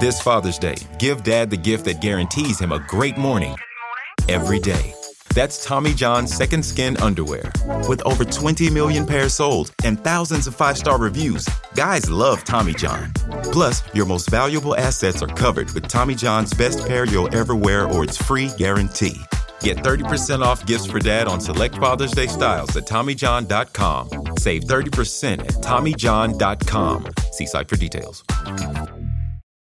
This Father's Day, give dad the gift that guarantees him a great morning every day. That's Tommy John's Second Skin underwear. With over 20 million pairs sold and thousands of five star reviews, guys love Tommy John. Plus, your most valuable assets are covered with Tommy John's best pair you'll ever wear or it's free guarantee. Get 30% off gifts for dad on select Father's Day styles at TommyJohn.com. Save 30% at TommyJohn.com. See site for details.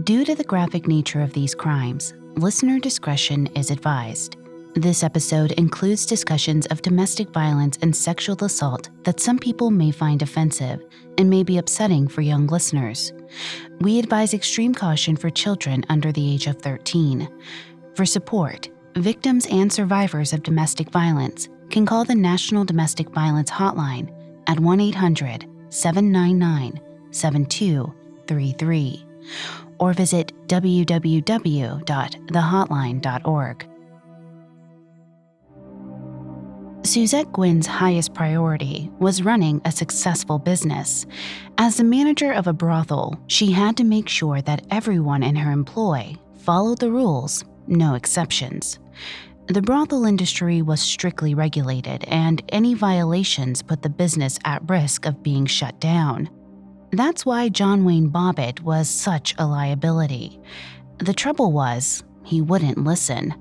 Due to the graphic nature of these crimes, listener discretion is advised. This episode includes discussions of domestic violence and sexual assault that some people may find offensive and may be upsetting for young listeners. We advise extreme caution for children under the age of 13. For support, victims and survivors of domestic violence can call the National Domestic Violence Hotline at 1 800 799 7233 or visit www.thehotline.org. Suzette Gwynn's highest priority was running a successful business. As the manager of a brothel, she had to make sure that everyone in her employ followed the rules, no exceptions. The brothel industry was strictly regulated, and any violations put the business at risk of being shut down. That's why John Wayne Bobbitt was such a liability. The trouble was, he wouldn't listen.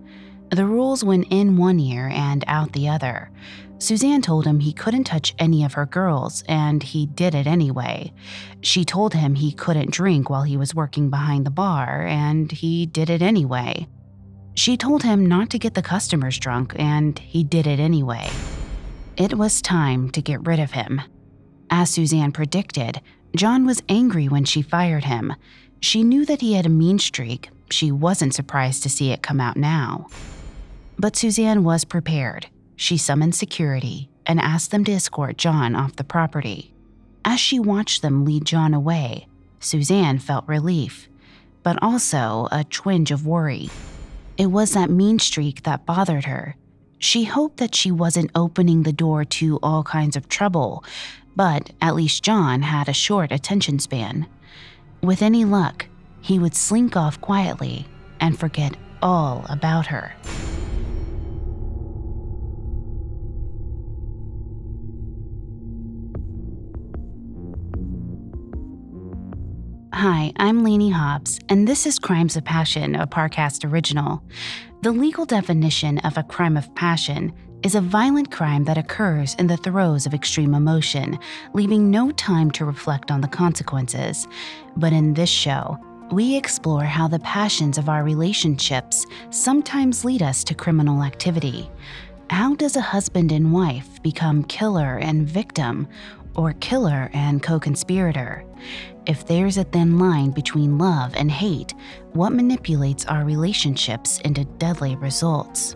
The rules went in one ear and out the other. Suzanne told him he couldn't touch any of her girls, and he did it anyway. She told him he couldn't drink while he was working behind the bar, and he did it anyway. She told him not to get the customers drunk, and he did it anyway. It was time to get rid of him. As Suzanne predicted, John was angry when she fired him. She knew that he had a mean streak. She wasn't surprised to see it come out now. But Suzanne was prepared. She summoned security and asked them to escort John off the property. As she watched them lead John away, Suzanne felt relief, but also a twinge of worry. It was that mean streak that bothered her. She hoped that she wasn't opening the door to all kinds of trouble, but at least John had a short attention span. With any luck, he would slink off quietly and forget all about her. Hi, I'm Lainey Hobbs, and this is Crimes of Passion, a Parcast original. The legal definition of a crime of passion is a violent crime that occurs in the throes of extreme emotion, leaving no time to reflect on the consequences. But in this show, we explore how the passions of our relationships sometimes lead us to criminal activity. How does a husband and wife become killer and victim, or killer and co conspirator? If there's a thin line between love and hate, what manipulates our relationships into deadly results?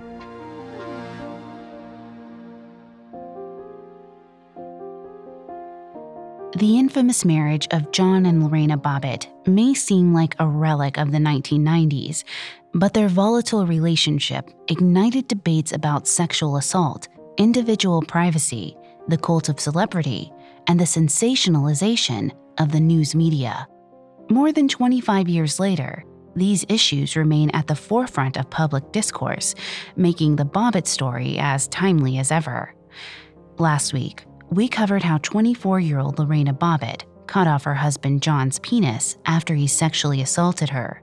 The infamous marriage of John and Lorena Bobbitt may seem like a relic of the 1990s, but their volatile relationship ignited debates about sexual assault, individual privacy, the cult of celebrity, and the sensationalization of the news media. More than 25 years later, these issues remain at the forefront of public discourse, making the Bobbitt story as timely as ever. Last week, we covered how 24 year old Lorena Bobbitt cut off her husband John's penis after he sexually assaulted her.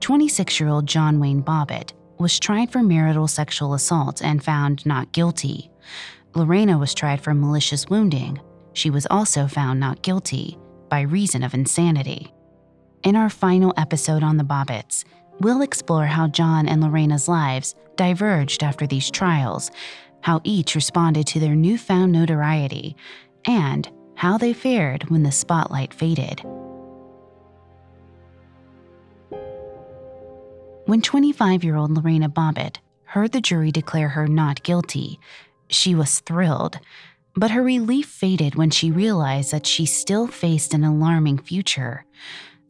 26 year old John Wayne Bobbitt was tried for marital sexual assault and found not guilty. Lorena was tried for malicious wounding. She was also found not guilty by reason of insanity. In our final episode on the Bobbitts, we'll explore how John and Lorena's lives diverged after these trials, how each responded to their newfound notoriety, and how they fared when the spotlight faded. When 25 year old Lorena Bobbitt heard the jury declare her not guilty, she was thrilled. But her relief faded when she realized that she still faced an alarming future.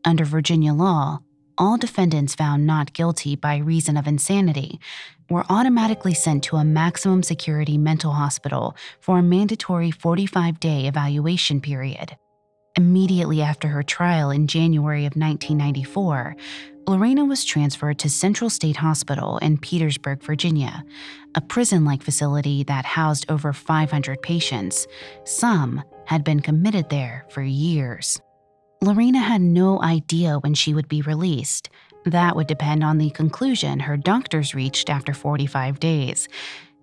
Under Virginia law, all defendants found not guilty by reason of insanity were automatically sent to a maximum security mental hospital for a mandatory 45 day evaluation period. Immediately after her trial in January of 1994, Lorena was transferred to Central State Hospital in Petersburg, Virginia, a prison like facility that housed over 500 patients. Some had been committed there for years. Lorena had no idea when she would be released. That would depend on the conclusion her doctors reached after 45 days.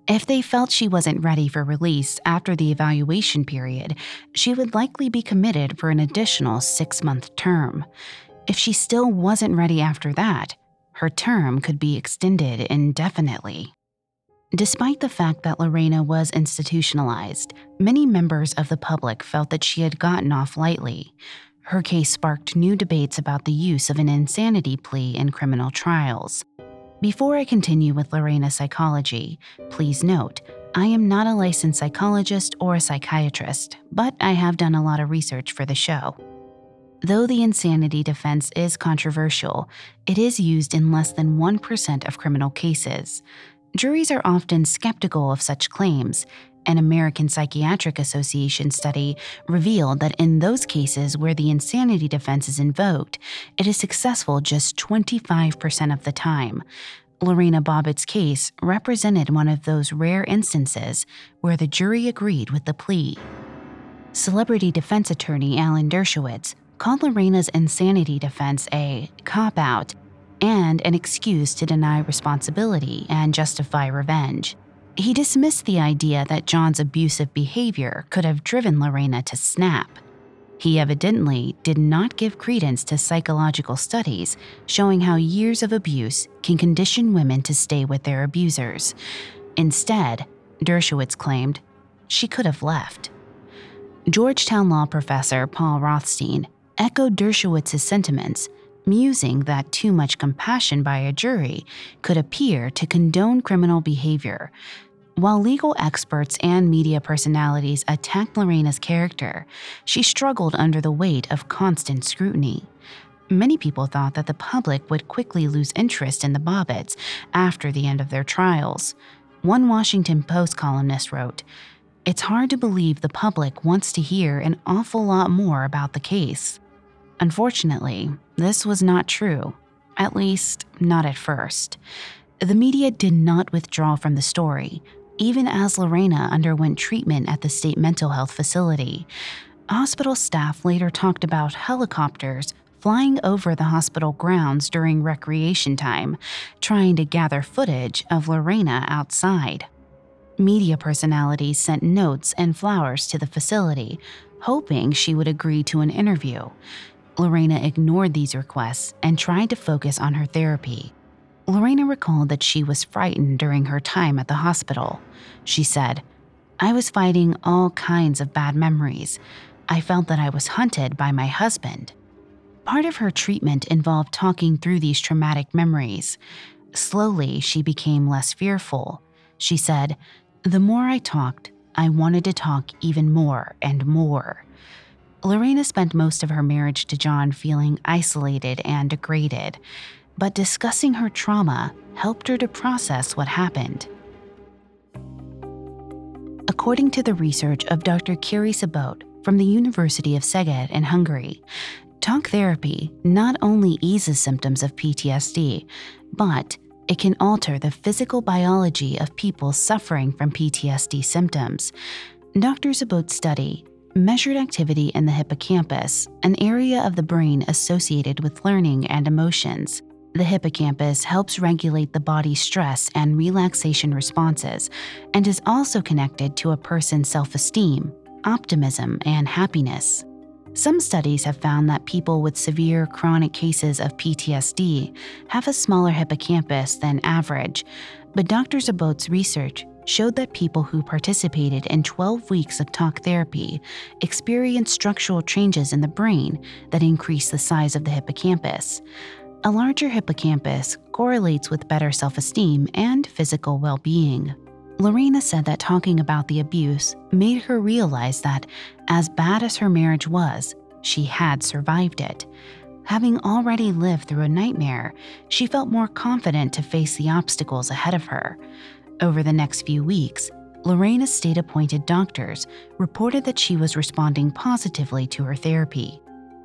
If they felt she wasn't ready for release after the evaluation period, she would likely be committed for an additional six month term. If she still wasn't ready after that, her term could be extended indefinitely. Despite the fact that Lorena was institutionalized, many members of the public felt that she had gotten off lightly. Her case sparked new debates about the use of an insanity plea in criminal trials. Before I continue with Lorena's psychology, please note I am not a licensed psychologist or a psychiatrist, but I have done a lot of research for the show. Though the insanity defense is controversial, it is used in less than 1% of criminal cases. Juries are often skeptical of such claims, an American Psychiatric Association study revealed that in those cases where the insanity defense is invoked, it is successful just 25% of the time. Lorena Bobbitt's case represented one of those rare instances where the jury agreed with the plea. Celebrity defense attorney Alan Dershowitz called Lorena's insanity defense a cop out and an excuse to deny responsibility and justify revenge. He dismissed the idea that John's abusive behavior could have driven Lorena to snap. He evidently did not give credence to psychological studies showing how years of abuse can condition women to stay with their abusers. Instead, Dershowitz claimed she could have left. Georgetown law professor Paul Rothstein echoed Dershowitz's sentiments musing that too much compassion by a jury could appear to condone criminal behavior. While legal experts and media personalities attacked Lorena's character, she struggled under the weight of constant scrutiny. Many people thought that the public would quickly lose interest in the Bobbitts after the end of their trials. One Washington Post columnist wrote, It's hard to believe the public wants to hear an awful lot more about the case. Unfortunately, this was not true, at least, not at first. The media did not withdraw from the story, even as Lorena underwent treatment at the state mental health facility. Hospital staff later talked about helicopters flying over the hospital grounds during recreation time, trying to gather footage of Lorena outside. Media personalities sent notes and flowers to the facility, hoping she would agree to an interview. Lorena ignored these requests and tried to focus on her therapy. Lorena recalled that she was frightened during her time at the hospital. She said, I was fighting all kinds of bad memories. I felt that I was hunted by my husband. Part of her treatment involved talking through these traumatic memories. Slowly, she became less fearful. She said, The more I talked, I wanted to talk even more and more. Lorena spent most of her marriage to John feeling isolated and degraded, but discussing her trauma helped her to process what happened. According to the research of Dr. Kiri Szabó from the University of Szeged in Hungary, talk therapy not only eases symptoms of PTSD, but it can alter the physical biology of people suffering from PTSD symptoms. Dr. Szabó's study measured activity in the hippocampus, an area of the brain associated with learning and emotions. The hippocampus helps regulate the body's stress and relaxation responses and is also connected to a person's self esteem, optimism, and happiness. Some studies have found that people with severe chronic cases of PTSD have a smaller hippocampus than average, but Dr. Szabó's research showed that people who participated in 12 weeks of talk therapy experienced structural changes in the brain that increased the size of the hippocampus. A larger hippocampus correlates with better self esteem and physical well being. Lorena said that talking about the abuse made her realize that, as bad as her marriage was, she had survived it. Having already lived through a nightmare, she felt more confident to face the obstacles ahead of her. Over the next few weeks, Lorena's state appointed doctors reported that she was responding positively to her therapy.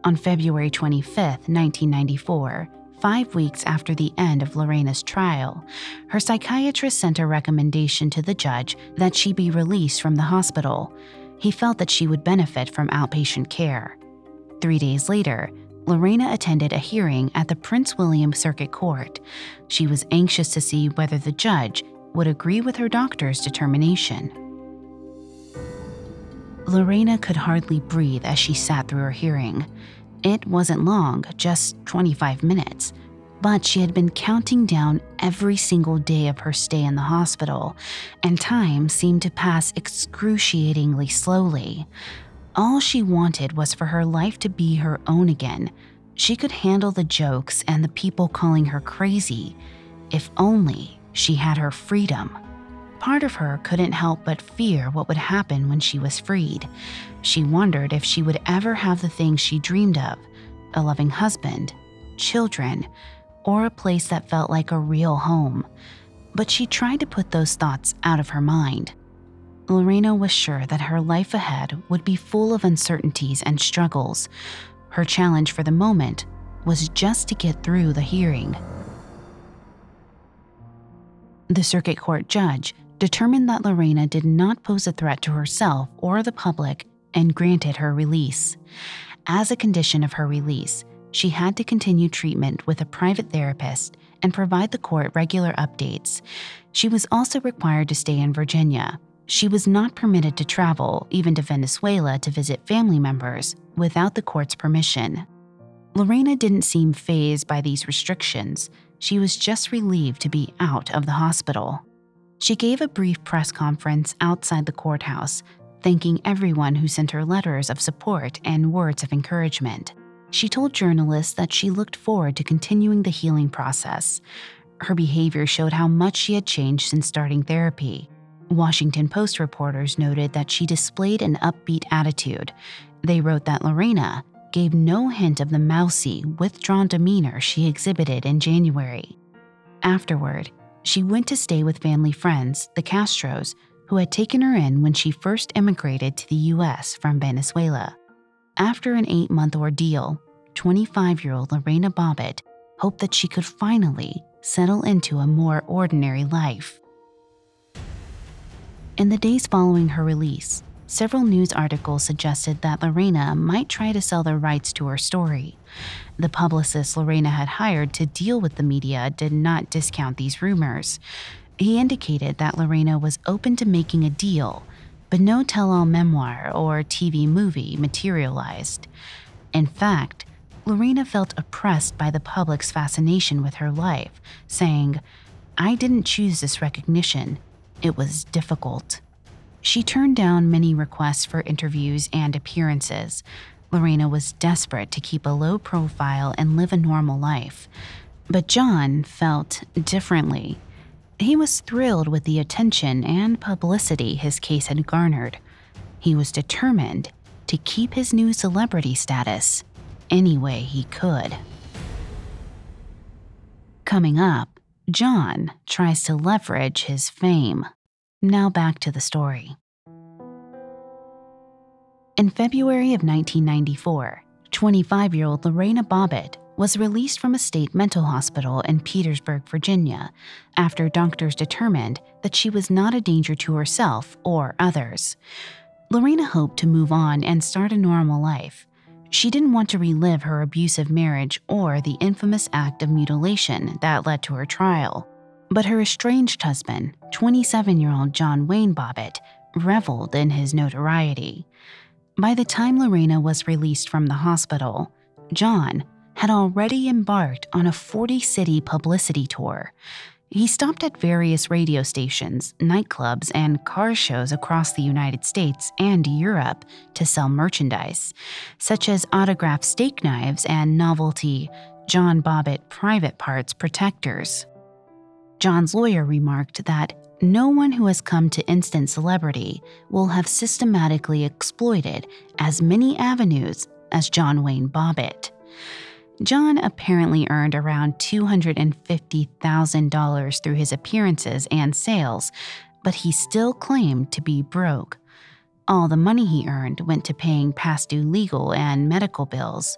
On February 25, 1994, five weeks after the end of Lorena's trial, her psychiatrist sent a recommendation to the judge that she be released from the hospital. He felt that she would benefit from outpatient care. Three days later, Lorena attended a hearing at the Prince William Circuit Court. She was anxious to see whether the judge would agree with her doctor's determination. Lorena could hardly breathe as she sat through her hearing. It wasn't long, just 25 minutes, but she had been counting down every single day of her stay in the hospital, and time seemed to pass excruciatingly slowly. All she wanted was for her life to be her own again. She could handle the jokes and the people calling her crazy, if only she had her freedom. Part of her couldn't help but fear what would happen when she was freed. She wondered if she would ever have the things she dreamed of a loving husband, children, or a place that felt like a real home. But she tried to put those thoughts out of her mind. Lorena was sure that her life ahead would be full of uncertainties and struggles. Her challenge for the moment was just to get through the hearing. The circuit court judge determined that Lorena did not pose a threat to herself or the public and granted her release. As a condition of her release, she had to continue treatment with a private therapist and provide the court regular updates. She was also required to stay in Virginia. She was not permitted to travel, even to Venezuela, to visit family members without the court's permission. Lorena didn't seem fazed by these restrictions. She was just relieved to be out of the hospital. She gave a brief press conference outside the courthouse, thanking everyone who sent her letters of support and words of encouragement. She told journalists that she looked forward to continuing the healing process. Her behavior showed how much she had changed since starting therapy. Washington Post reporters noted that she displayed an upbeat attitude. They wrote that Lorena gave no hint of the mousy, withdrawn demeanor she exhibited in January. Afterward, she went to stay with family friends, the Castros, who had taken her in when she first immigrated to the U.S. from Venezuela. After an eight month ordeal, 25 year old Lorena Bobbitt hoped that she could finally settle into a more ordinary life. In the days following her release, Several news articles suggested that Lorena might try to sell the rights to her story. The publicist Lorena had hired to deal with the media did not discount these rumors. He indicated that Lorena was open to making a deal, but no tell all memoir or TV movie materialized. In fact, Lorena felt oppressed by the public's fascination with her life, saying, I didn't choose this recognition. It was difficult. She turned down many requests for interviews and appearances. Lorena was desperate to keep a low profile and live a normal life. But John felt differently. He was thrilled with the attention and publicity his case had garnered. He was determined to keep his new celebrity status any way he could. Coming up, John tries to leverage his fame. Now back to the story. In February of 1994, 25 year old Lorena Bobbitt was released from a state mental hospital in Petersburg, Virginia, after doctors determined that she was not a danger to herself or others. Lorena hoped to move on and start a normal life. She didn't want to relive her abusive marriage or the infamous act of mutilation that led to her trial. But her estranged husband, 27 year old John Wayne Bobbitt, reveled in his notoriety. By the time Lorena was released from the hospital, John had already embarked on a 40 city publicity tour. He stopped at various radio stations, nightclubs, and car shows across the United States and Europe to sell merchandise, such as autographed steak knives and novelty John Bobbitt private parts protectors. John's lawyer remarked that no one who has come to instant celebrity will have systematically exploited as many avenues as John Wayne Bobbitt. John apparently earned around $250,000 through his appearances and sales, but he still claimed to be broke. All the money he earned went to paying past due legal and medical bills.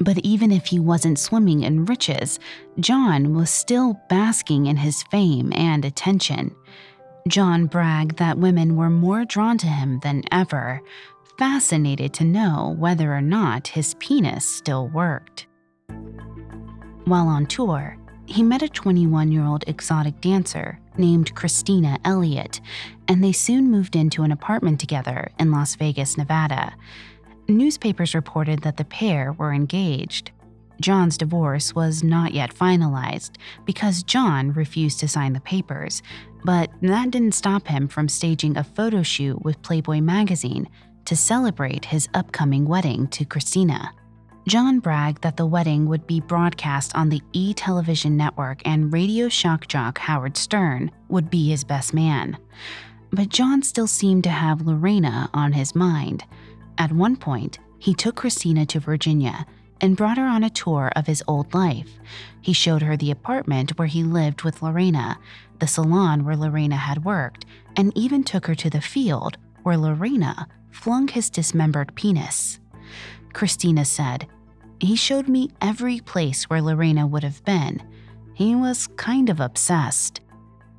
But even if he wasn't swimming in riches, John was still basking in his fame and attention. John bragged that women were more drawn to him than ever, fascinated to know whether or not his penis still worked. While on tour, he met a 21 year old exotic dancer named Christina Elliott, and they soon moved into an apartment together in Las Vegas, Nevada. Newspapers reported that the pair were engaged. John's divorce was not yet finalized because John refused to sign the papers, but that didn't stop him from staging a photo shoot with Playboy magazine to celebrate his upcoming wedding to Christina. John bragged that the wedding would be broadcast on the E television network and radio shock jock Howard Stern would be his best man. But John still seemed to have Lorena on his mind. At one point, he took Christina to Virginia and brought her on a tour of his old life. He showed her the apartment where he lived with Lorena, the salon where Lorena had worked, and even took her to the field where Lorena flung his dismembered penis. Christina said, He showed me every place where Lorena would have been. He was kind of obsessed.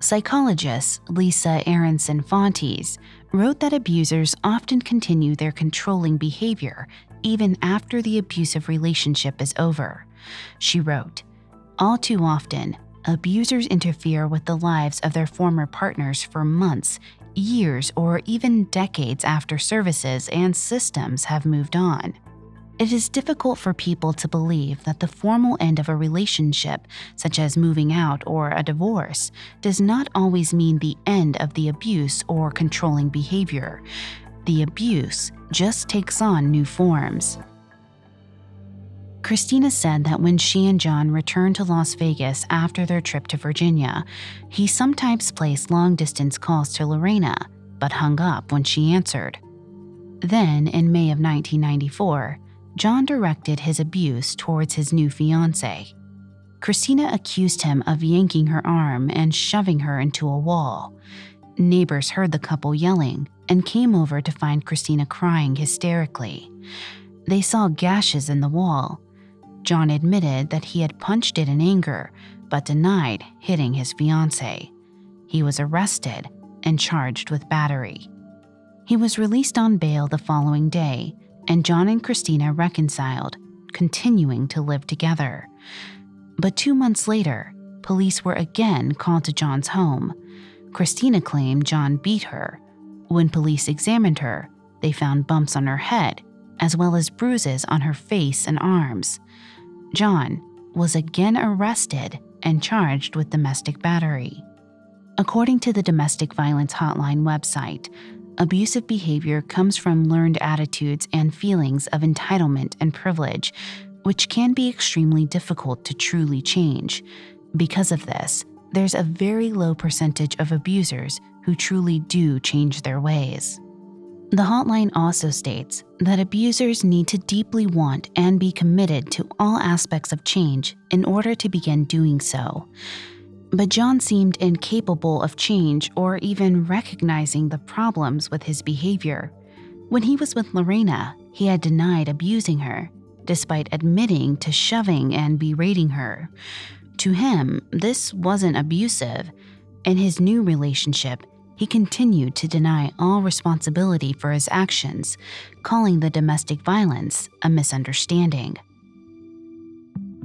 Psychologist Lisa Aronson Fontes wrote that abusers often continue their controlling behavior even after the abusive relationship is over. She wrote, All too often, abusers interfere with the lives of their former partners for months, years, or even decades after services and systems have moved on. It is difficult for people to believe that the formal end of a relationship, such as moving out or a divorce, does not always mean the end of the abuse or controlling behavior. The abuse just takes on new forms. Christina said that when she and John returned to Las Vegas after their trip to Virginia, he sometimes placed long distance calls to Lorena, but hung up when she answered. Then, in May of 1994, John directed his abuse towards his new fiancee. Christina accused him of yanking her arm and shoving her into a wall. Neighbors heard the couple yelling and came over to find Christina crying hysterically. They saw gashes in the wall. John admitted that he had punched it in anger, but denied hitting his fiancee. He was arrested and charged with battery. He was released on bail the following day and John and Christina reconciled, continuing to live together. But two months later, police were again called to John's home. Christina claimed John beat her. When police examined her, they found bumps on her head, as well as bruises on her face and arms. John was again arrested and charged with domestic battery. According to the Domestic Violence Hotline website, abusive behavior comes from learned attitudes and feelings of entitlement and privilege, which can be extremely difficult to truly change. Because of this, there's a very low percentage of abusers who truly do change their ways. The hotline also states that abusers need to deeply want and be committed to all aspects of change in order to begin doing so. But John seemed incapable of change or even recognizing the problems with his behavior. When he was with Lorena, he had denied abusing her, despite admitting to shoving and berating her. To him, this wasn't abusive. In his new relationship, he continued to deny all responsibility for his actions, calling the domestic violence a misunderstanding.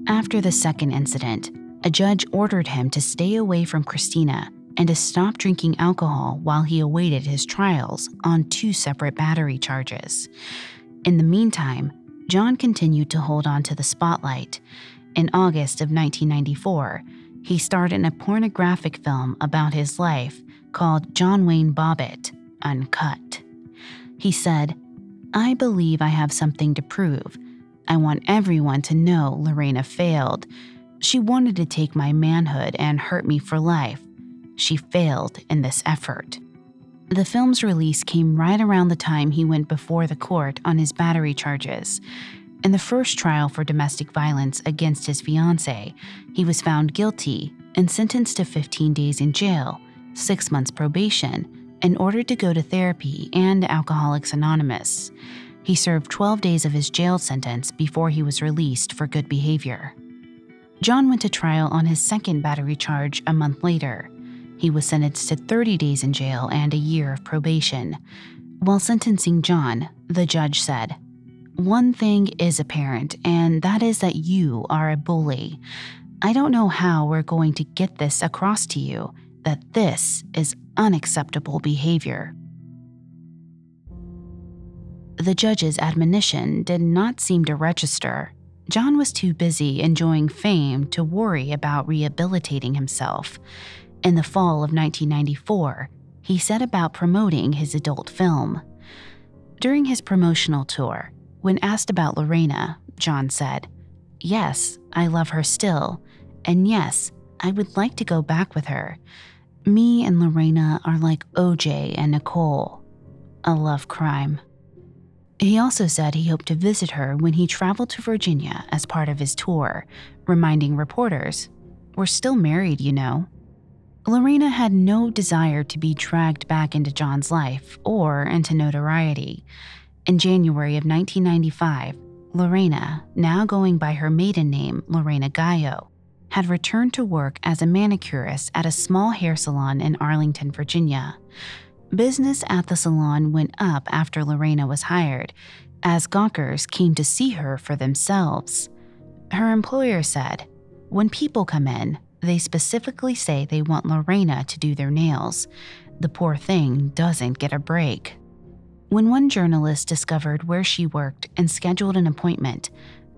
After the second incident, a judge ordered him to stay away from Christina and to stop drinking alcohol while he awaited his trials on two separate battery charges. In the meantime, John continued to hold on to the spotlight. In August of 1994, he starred in a pornographic film about his life called John Wayne Bobbitt Uncut. He said, I believe I have something to prove. I want everyone to know Lorena failed. She wanted to take my manhood and hurt me for life. She failed in this effort. The film's release came right around the time he went before the court on his battery charges. In the first trial for domestic violence against his fiancee, he was found guilty and sentenced to 15 days in jail six months probation, and ordered to go to therapy and Alcoholics Anonymous. He served 12 days of his jail sentence before he was released for good behavior. John went to trial on his second battery charge a month later. He was sentenced to 30 days in jail and a year of probation. While sentencing John, the judge said, One thing is apparent, and that is that you are a bully. I don't know how we're going to get this across to you that this is unacceptable behavior. The judge's admonition did not seem to register. John was too busy enjoying fame to worry about rehabilitating himself. In the fall of 1994, he set about promoting his adult film. During his promotional tour, when asked about Lorena, John said, Yes, I love her still, and yes, I would like to go back with her. Me and Lorena are like OJ and Nicole, a love crime. He also said he hoped to visit her when he traveled to Virginia as part of his tour, reminding reporters, We're still married, you know. Lorena had no desire to be dragged back into John's life or into notoriety. In January of 1995, Lorena, now going by her maiden name, Lorena Gallo, had returned to work as a manicurist at a small hair salon in Arlington, Virginia. Business at the salon went up after Lorena was hired, as gawkers came to see her for themselves. Her employer said, When people come in, they specifically say they want Lorena to do their nails. The poor thing doesn't get a break. When one journalist discovered where she worked and scheduled an appointment,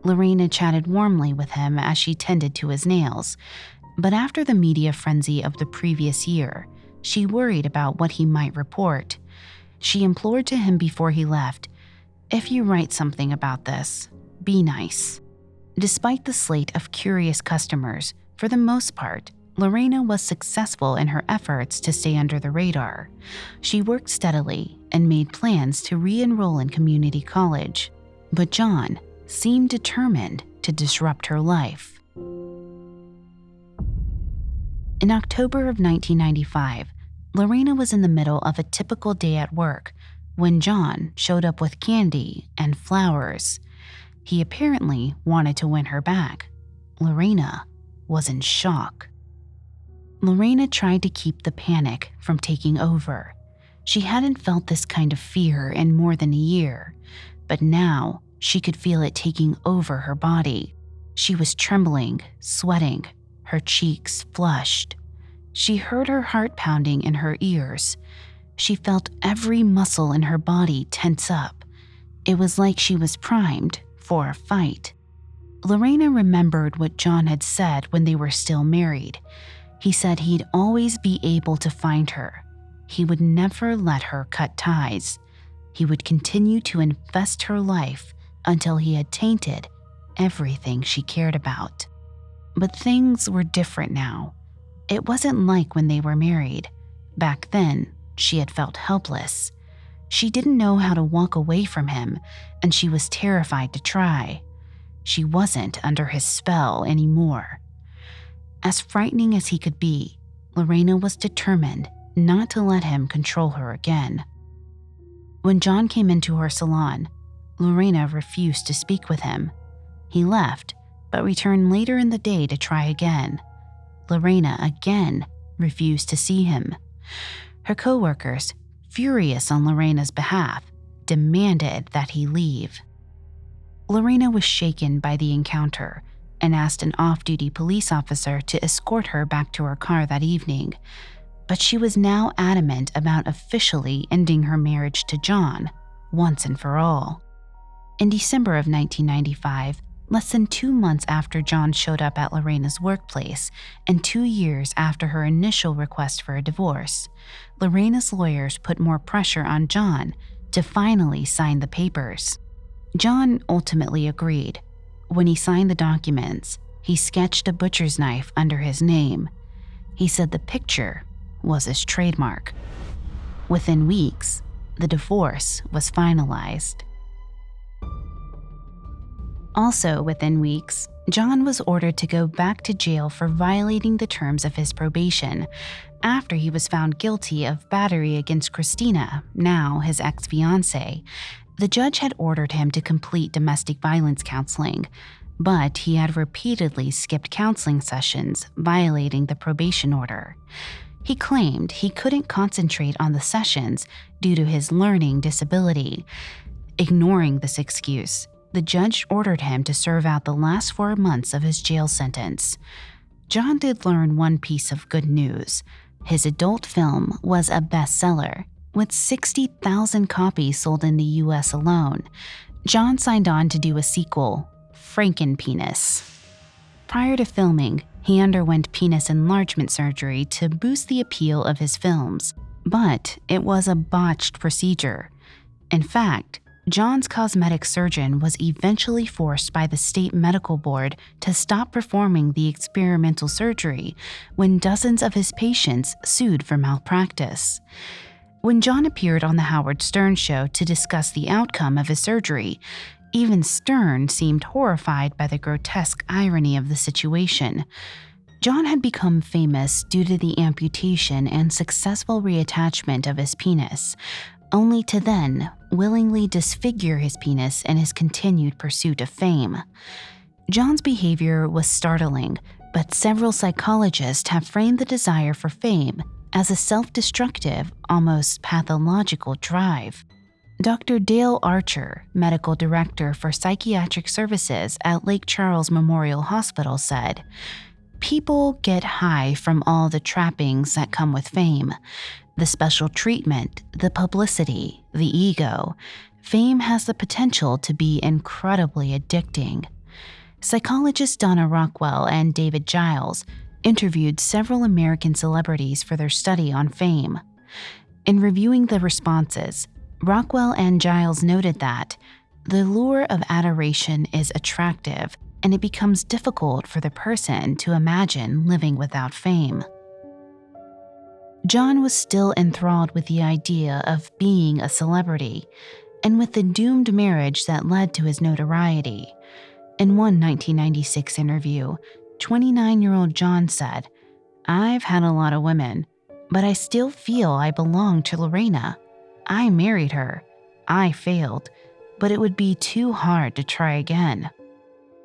Lorena chatted warmly with him as she tended to his nails. But after the media frenzy of the previous year, she worried about what he might report. She implored to him before he left If you write something about this, be nice. Despite the slate of curious customers, for the most part, Lorena was successful in her efforts to stay under the radar. She worked steadily and made plans to re enroll in community college. But John, seemed determined to disrupt her life. In October of 1995, Lorena was in the middle of a typical day at work when John showed up with candy and flowers. He apparently wanted to win her back. Lorena was in shock. Lorena tried to keep the panic from taking over. She hadn't felt this kind of fear in more than a year, but now she could feel it taking over her body. She was trembling, sweating, her cheeks flushed. She heard her heart pounding in her ears. She felt every muscle in her body tense up. It was like she was primed for a fight. Lorena remembered what John had said when they were still married. He said he'd always be able to find her. He would never let her cut ties. He would continue to invest her life until he had tainted everything she cared about. But things were different now. It wasn't like when they were married. Back then, she had felt helpless. She didn't know how to walk away from him, and she was terrified to try. She wasn't under his spell anymore. As frightening as he could be, Lorena was determined not to let him control her again. When John came into her salon, Lorena refused to speak with him. He left, but returned later in the day to try again. Lorena again refused to see him. Her coworkers, furious on Lorena's behalf, demanded that he leave. Lorena was shaken by the encounter and asked an off duty police officer to escort her back to her car that evening. But she was now adamant about officially ending her marriage to John, once and for all. In December of 1995, less than two months after John showed up at Lorena's workplace, and two years after her initial request for a divorce, Lorena's lawyers put more pressure on John to finally sign the papers. John ultimately agreed. When he signed the documents, he sketched a butcher's knife under his name. He said the picture was his trademark. Within weeks, the divorce was finalized. Also, within weeks, John was ordered to go back to jail for violating the terms of his probation after he was found guilty of battery against Christina, now his ex fiancee. The judge had ordered him to complete domestic violence counseling, but he had repeatedly skipped counseling sessions, violating the probation order. He claimed he couldn't concentrate on the sessions due to his learning disability. Ignoring this excuse, the judge ordered him to serve out the last four months of his jail sentence. John did learn one piece of good news. His adult film was a bestseller, with 60,000 copies sold in the US alone. John signed on to do a sequel, Frankenpenis. Prior to filming, he underwent penis enlargement surgery to boost the appeal of his films, but it was a botched procedure. In fact, John's cosmetic surgeon was eventually forced by the state medical board to stop performing the experimental surgery when dozens of his patients sued for malpractice. When John appeared on The Howard Stern Show to discuss the outcome of his surgery, even Stern seemed horrified by the grotesque irony of the situation. John had become famous due to the amputation and successful reattachment of his penis, only to then willingly disfigure his penis in his continued pursuit of fame. John's behavior was startling, but several psychologists have framed the desire for fame as a self destructive, almost pathological drive. Dr. Dale Archer, medical director for psychiatric services at Lake Charles Memorial Hospital, said, People get high from all the trappings that come with fame the special treatment, the publicity, the ego, fame has the potential to be incredibly addicting. Psychologists Donna Rockwell and David Giles interviewed several American celebrities for their study on fame. In reviewing the responses, Rockwell and Giles noted that the lure of adoration is attractive and it becomes difficult for the person to imagine living without fame. John was still enthralled with the idea of being a celebrity and with the doomed marriage that led to his notoriety. In one 1996 interview, 29 year old John said, I've had a lot of women, but I still feel I belong to Lorena. I married her. I failed, but it would be too hard to try again.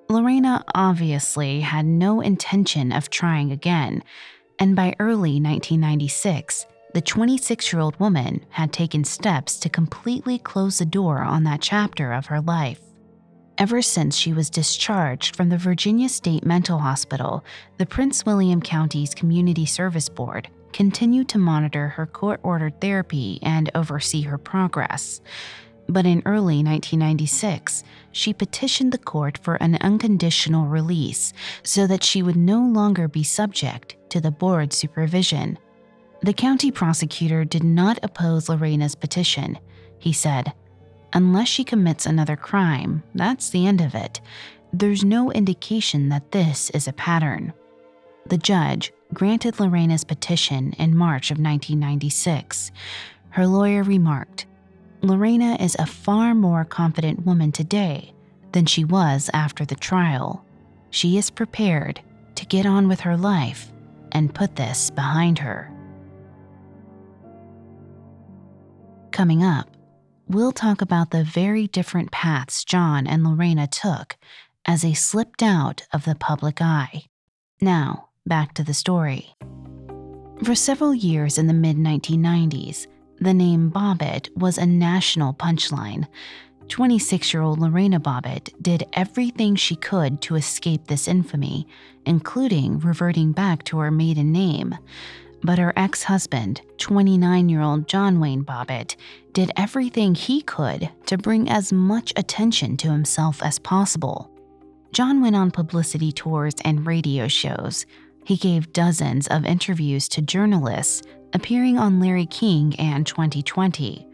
Lorena obviously had no intention of trying again, and by early 1996, the 26 year old woman had taken steps to completely close the door on that chapter of her life. Ever since she was discharged from the Virginia State Mental Hospital, the Prince William County's Community Service Board continued to monitor her court ordered therapy and oversee her progress. But in early 1996, she petitioned the court for an unconditional release so that she would no longer be subject to the board's supervision. The county prosecutor did not oppose Lorena's petition. He said, Unless she commits another crime, that's the end of it. There's no indication that this is a pattern. The judge granted Lorena's petition in March of 1996. Her lawyer remarked, Lorena is a far more confident woman today than she was after the trial. She is prepared to get on with her life and put this behind her. Coming up, we'll talk about the very different paths John and Lorena took as they slipped out of the public eye. Now, back to the story. For several years in the mid 1990s, the name Bobbitt was a national punchline. 26 year old Lorena Bobbitt did everything she could to escape this infamy, including reverting back to her maiden name. But her ex husband, 29 year old John Wayne Bobbitt, did everything he could to bring as much attention to himself as possible. John went on publicity tours and radio shows. He gave dozens of interviews to journalists, appearing on Larry King and 2020.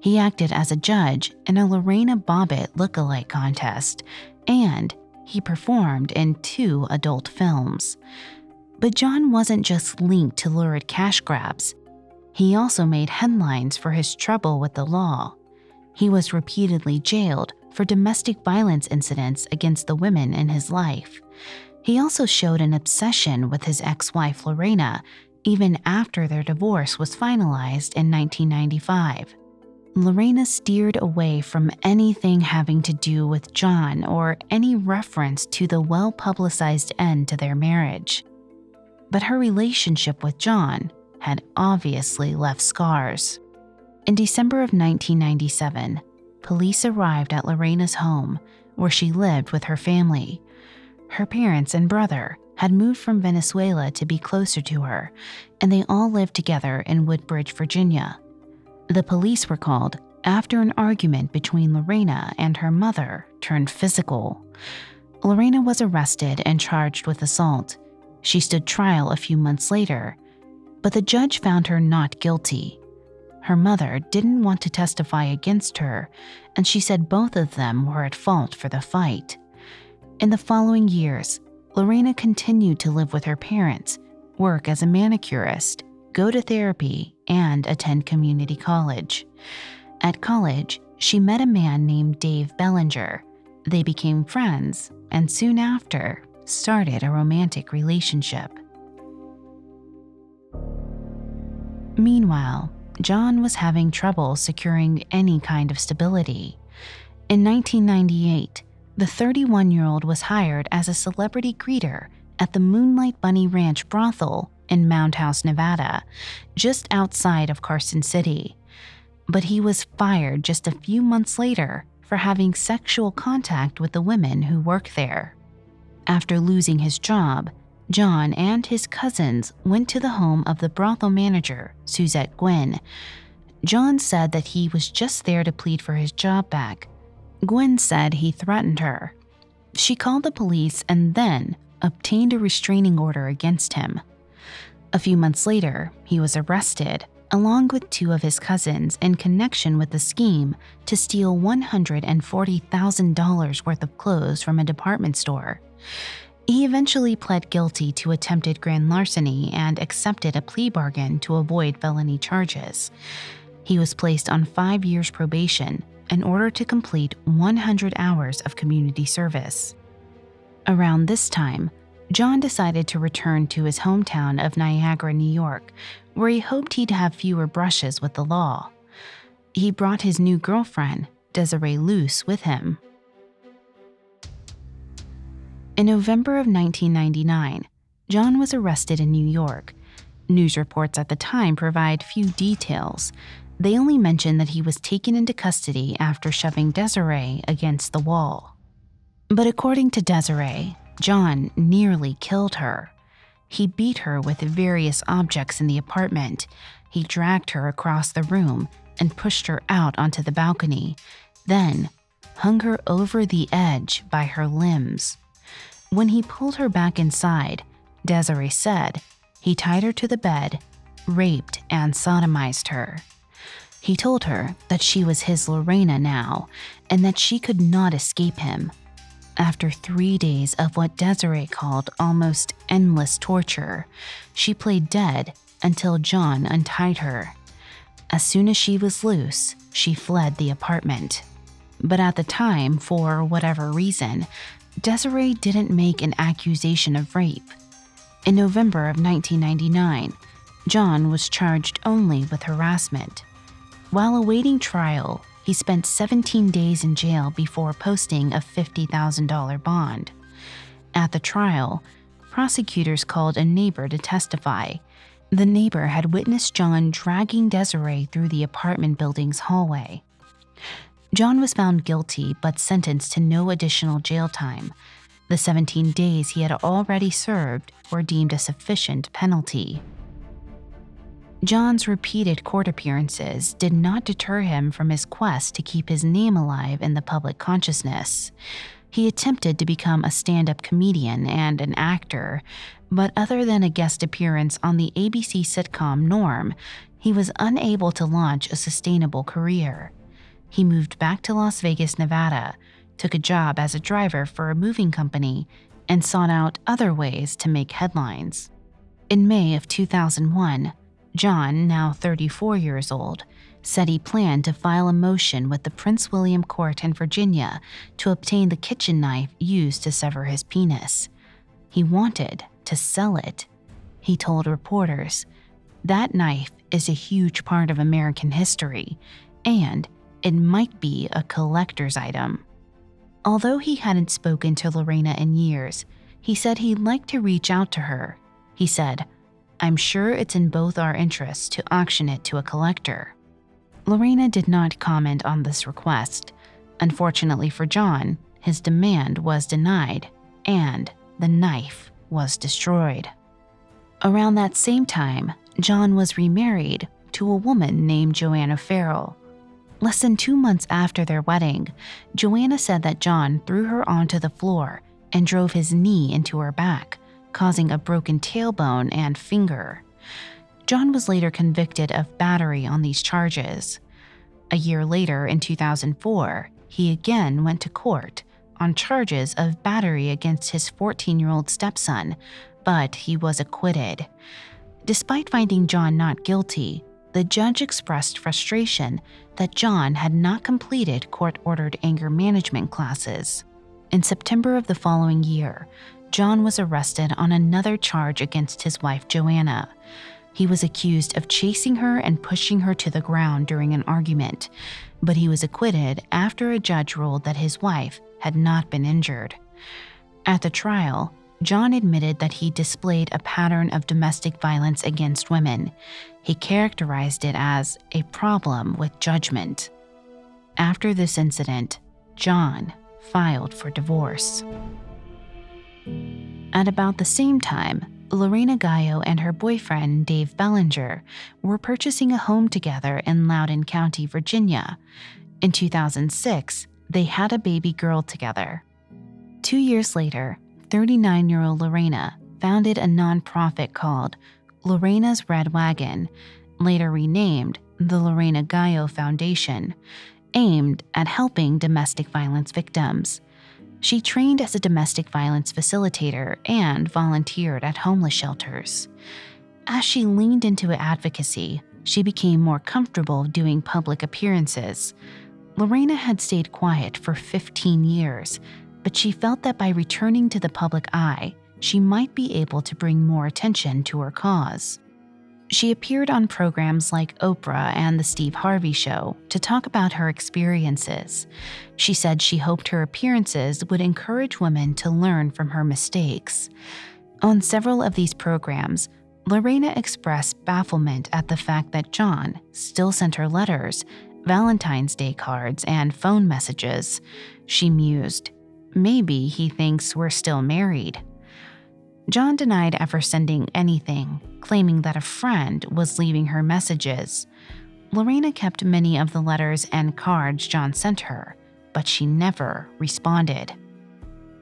He acted as a judge in a Lorena Bobbitt look-alike contest, and he performed in two adult films. But John wasn't just linked to lurid cash grabs. He also made headlines for his trouble with the law. He was repeatedly jailed for domestic violence incidents against the women in his life. He also showed an obsession with his ex wife Lorena, even after their divorce was finalized in 1995. Lorena steered away from anything having to do with John or any reference to the well publicized end to their marriage but her relationship with John had obviously left scars. In December of 1997, police arrived at Lorena's home where she lived with her family. Her parents and brother had moved from Venezuela to be closer to her, and they all lived together in Woodbridge, Virginia. The police were called after an argument between Lorena and her mother turned physical. Lorena was arrested and charged with assault. She stood trial a few months later, but the judge found her not guilty. Her mother didn't want to testify against her, and she said both of them were at fault for the fight. In the following years, Lorena continued to live with her parents, work as a manicurist, go to therapy, and attend community college. At college, she met a man named Dave Bellinger. They became friends, and soon after, started a romantic relationship. Meanwhile, John was having trouble securing any kind of stability. In 1998, the 31 year old was hired as a celebrity greeter at the Moonlight Bunny Ranch brothel in Mound House, Nevada, just outside of Carson City. But he was fired just a few months later for having sexual contact with the women who work there. After losing his job, John and his cousins went to the home of the brothel manager, Suzette Gwynn. John said that he was just there to plead for his job back. Gwynn said he threatened her. She called the police and then obtained a restraining order against him. A few months later, he was arrested, along with two of his cousins, in connection with the scheme to steal $140,000 worth of clothes from a department store. He eventually pled guilty to attempted grand larceny and accepted a plea bargain to avoid felony charges. He was placed on five years probation in order to complete 100 hours of community service. Around this time, John decided to return to his hometown of Niagara, New York, where he hoped he'd have fewer brushes with the law. He brought his new girlfriend, Desiree Luce, with him. In November of 1999, John was arrested in New York. News reports at the time provide few details. They only mention that he was taken into custody after shoving Desiree against the wall. But according to Desiree, John nearly killed her. He beat her with various objects in the apartment. He dragged her across the room and pushed her out onto the balcony, then hung her over the edge by her limbs. When he pulled her back inside, Desiree said he tied her to the bed, raped, and sodomized her. He told her that she was his Lorena now and that she could not escape him. After three days of what Desiree called almost endless torture, she played dead until John untied her. As soon as she was loose, she fled the apartment. But at the time, for whatever reason, Desiree didn't make an accusation of rape. In November of 1999, John was charged only with harassment. While awaiting trial, he spent 17 days in jail before posting a $50,000 bond. At the trial, prosecutors called a neighbor to testify. The neighbor had witnessed John dragging Desiree through the apartment building's hallway. John was found guilty but sentenced to no additional jail time. The 17 days he had already served were deemed a sufficient penalty. John's repeated court appearances did not deter him from his quest to keep his name alive in the public consciousness. He attempted to become a stand up comedian and an actor, but other than a guest appearance on the ABC sitcom Norm, he was unable to launch a sustainable career. He moved back to Las Vegas, Nevada, took a job as a driver for a moving company, and sought out other ways to make headlines. In May of 2001, John, now 34 years old, said he planned to file a motion with the Prince William Court in Virginia to obtain the kitchen knife used to sever his penis. He wanted to sell it. He told reporters, That knife is a huge part of American history, and it might be a collector's item. Although he hadn't spoken to Lorena in years, he said he'd like to reach out to her. He said, I'm sure it's in both our interests to auction it to a collector. Lorena did not comment on this request. Unfortunately for John, his demand was denied, and the knife was destroyed. Around that same time, John was remarried to a woman named Joanna Farrell. Less than two months after their wedding, Joanna said that John threw her onto the floor and drove his knee into her back, causing a broken tailbone and finger. John was later convicted of battery on these charges. A year later, in 2004, he again went to court on charges of battery against his 14 year old stepson, but he was acquitted. Despite finding John not guilty, the judge expressed frustration that John had not completed court ordered anger management classes. In September of the following year, John was arrested on another charge against his wife, Joanna. He was accused of chasing her and pushing her to the ground during an argument, but he was acquitted after a judge ruled that his wife had not been injured. At the trial, John admitted that he displayed a pattern of domestic violence against women. He characterized it as a problem with judgment. After this incident, John filed for divorce. At about the same time, Lorena Gallo and her boyfriend, Dave Bellinger, were purchasing a home together in Loudoun County, Virginia. In 2006, they had a baby girl together. Two years later, 39 year old Lorena founded a nonprofit called Lorena's Red Wagon, later renamed the Lorena Gallo Foundation, aimed at helping domestic violence victims. She trained as a domestic violence facilitator and volunteered at homeless shelters. As she leaned into advocacy, she became more comfortable doing public appearances. Lorena had stayed quiet for 15 years, but she felt that by returning to the public eye, she might be able to bring more attention to her cause. She appeared on programs like Oprah and The Steve Harvey Show to talk about her experiences. She said she hoped her appearances would encourage women to learn from her mistakes. On several of these programs, Lorena expressed bafflement at the fact that John still sent her letters, Valentine's Day cards, and phone messages. She mused, Maybe he thinks we're still married. John denied ever sending anything, claiming that a friend was leaving her messages. Lorena kept many of the letters and cards John sent her, but she never responded.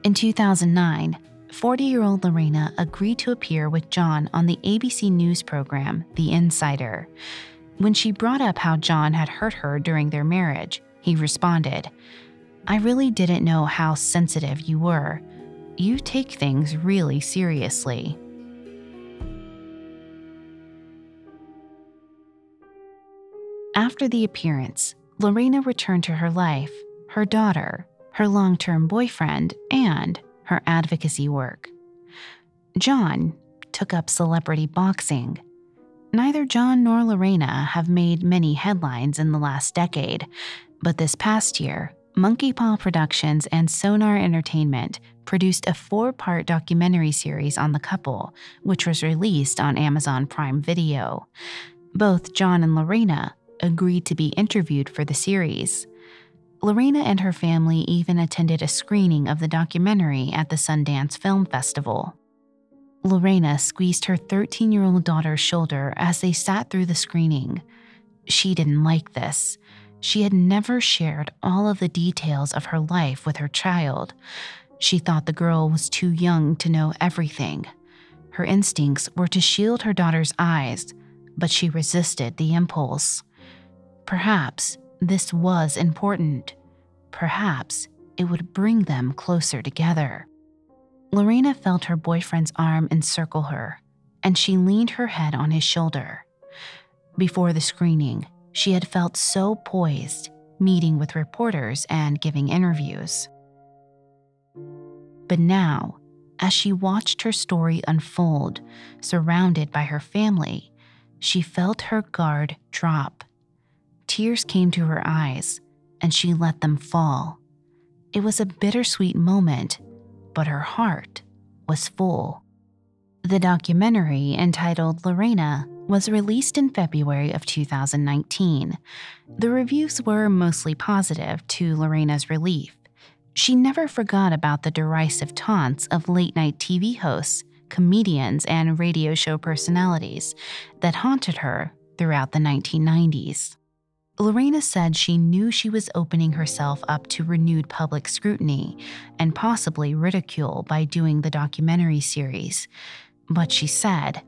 In 2009, 40 year old Lorena agreed to appear with John on the ABC News program, The Insider. When she brought up how John had hurt her during their marriage, he responded, I really didn't know how sensitive you were you take things really seriously. After the appearance, Lorena returned to her life, her daughter, her long term boyfriend, and her advocacy work. John took up celebrity boxing. Neither John nor Lorena have made many headlines in the last decade, but this past year, Monkey Paw Productions and Sonar Entertainment produced a four part documentary series on the couple, which was released on Amazon Prime Video. Both John and Lorena agreed to be interviewed for the series. Lorena and her family even attended a screening of the documentary at the Sundance Film Festival. Lorena squeezed her 13 year old daughter's shoulder as they sat through the screening. She didn't like this. She had never shared all of the details of her life with her child. She thought the girl was too young to know everything. Her instincts were to shield her daughter's eyes, but she resisted the impulse. Perhaps this was important. Perhaps it would bring them closer together. Lorena felt her boyfriend's arm encircle her, and she leaned her head on his shoulder. Before the screening, she had felt so poised, meeting with reporters and giving interviews. But now, as she watched her story unfold, surrounded by her family, she felt her guard drop Tears came to her eyes, and she let them fall. It was a bittersweet moment, but her heart was full. The documentary entitled Lorena was released in February of 2019. The reviews were mostly positive to Lorena's relief. She never forgot about the derisive taunts of late night TV hosts, comedians, and radio show personalities that haunted her throughout the 1990s. Lorena said she knew she was opening herself up to renewed public scrutiny and possibly ridicule by doing the documentary series. But she said,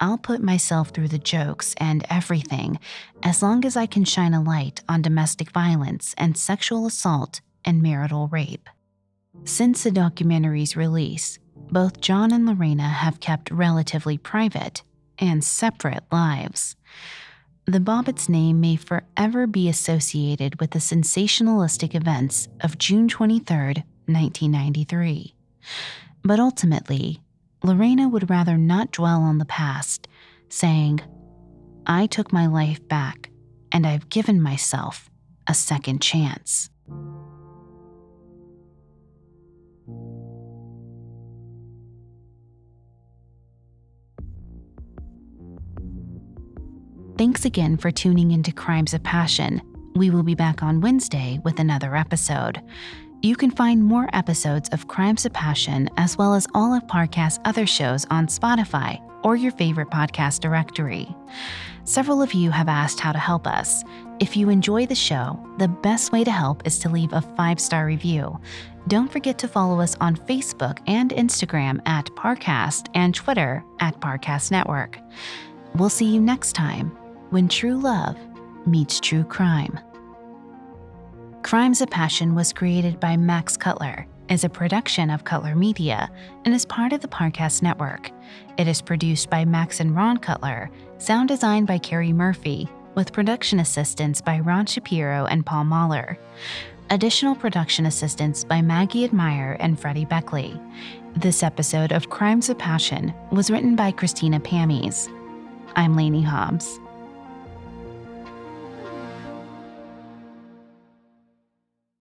I'll put myself through the jokes and everything as long as I can shine a light on domestic violence and sexual assault and marital rape. Since the documentary's release, both John and Lorena have kept relatively private and separate lives the Bobbitts name may forever be associated with the sensationalistic events of June 23, 1993. But ultimately, Lorena would rather not dwell on the past, saying, I took my life back and I've given myself a second chance. Thanks again for tuning into Crimes of Passion. We will be back on Wednesday with another episode. You can find more episodes of Crimes of Passion as well as all of Parcast's other shows on Spotify or your favorite podcast directory. Several of you have asked how to help us. If you enjoy the show, the best way to help is to leave a five star review. Don't forget to follow us on Facebook and Instagram at Parcast and Twitter at Parcast Network. We'll see you next time when true love meets true crime. Crimes of Passion was created by Max Cutler, is a production of Cutler Media, and is part of the Parcast Network. It is produced by Max and Ron Cutler, sound designed by Carrie Murphy, with production assistance by Ron Shapiro and Paul Mahler. Additional production assistance by Maggie Admire and Freddie Beckley. This episode of Crimes of Passion was written by Christina Pammies. I'm Lainey Hobbs.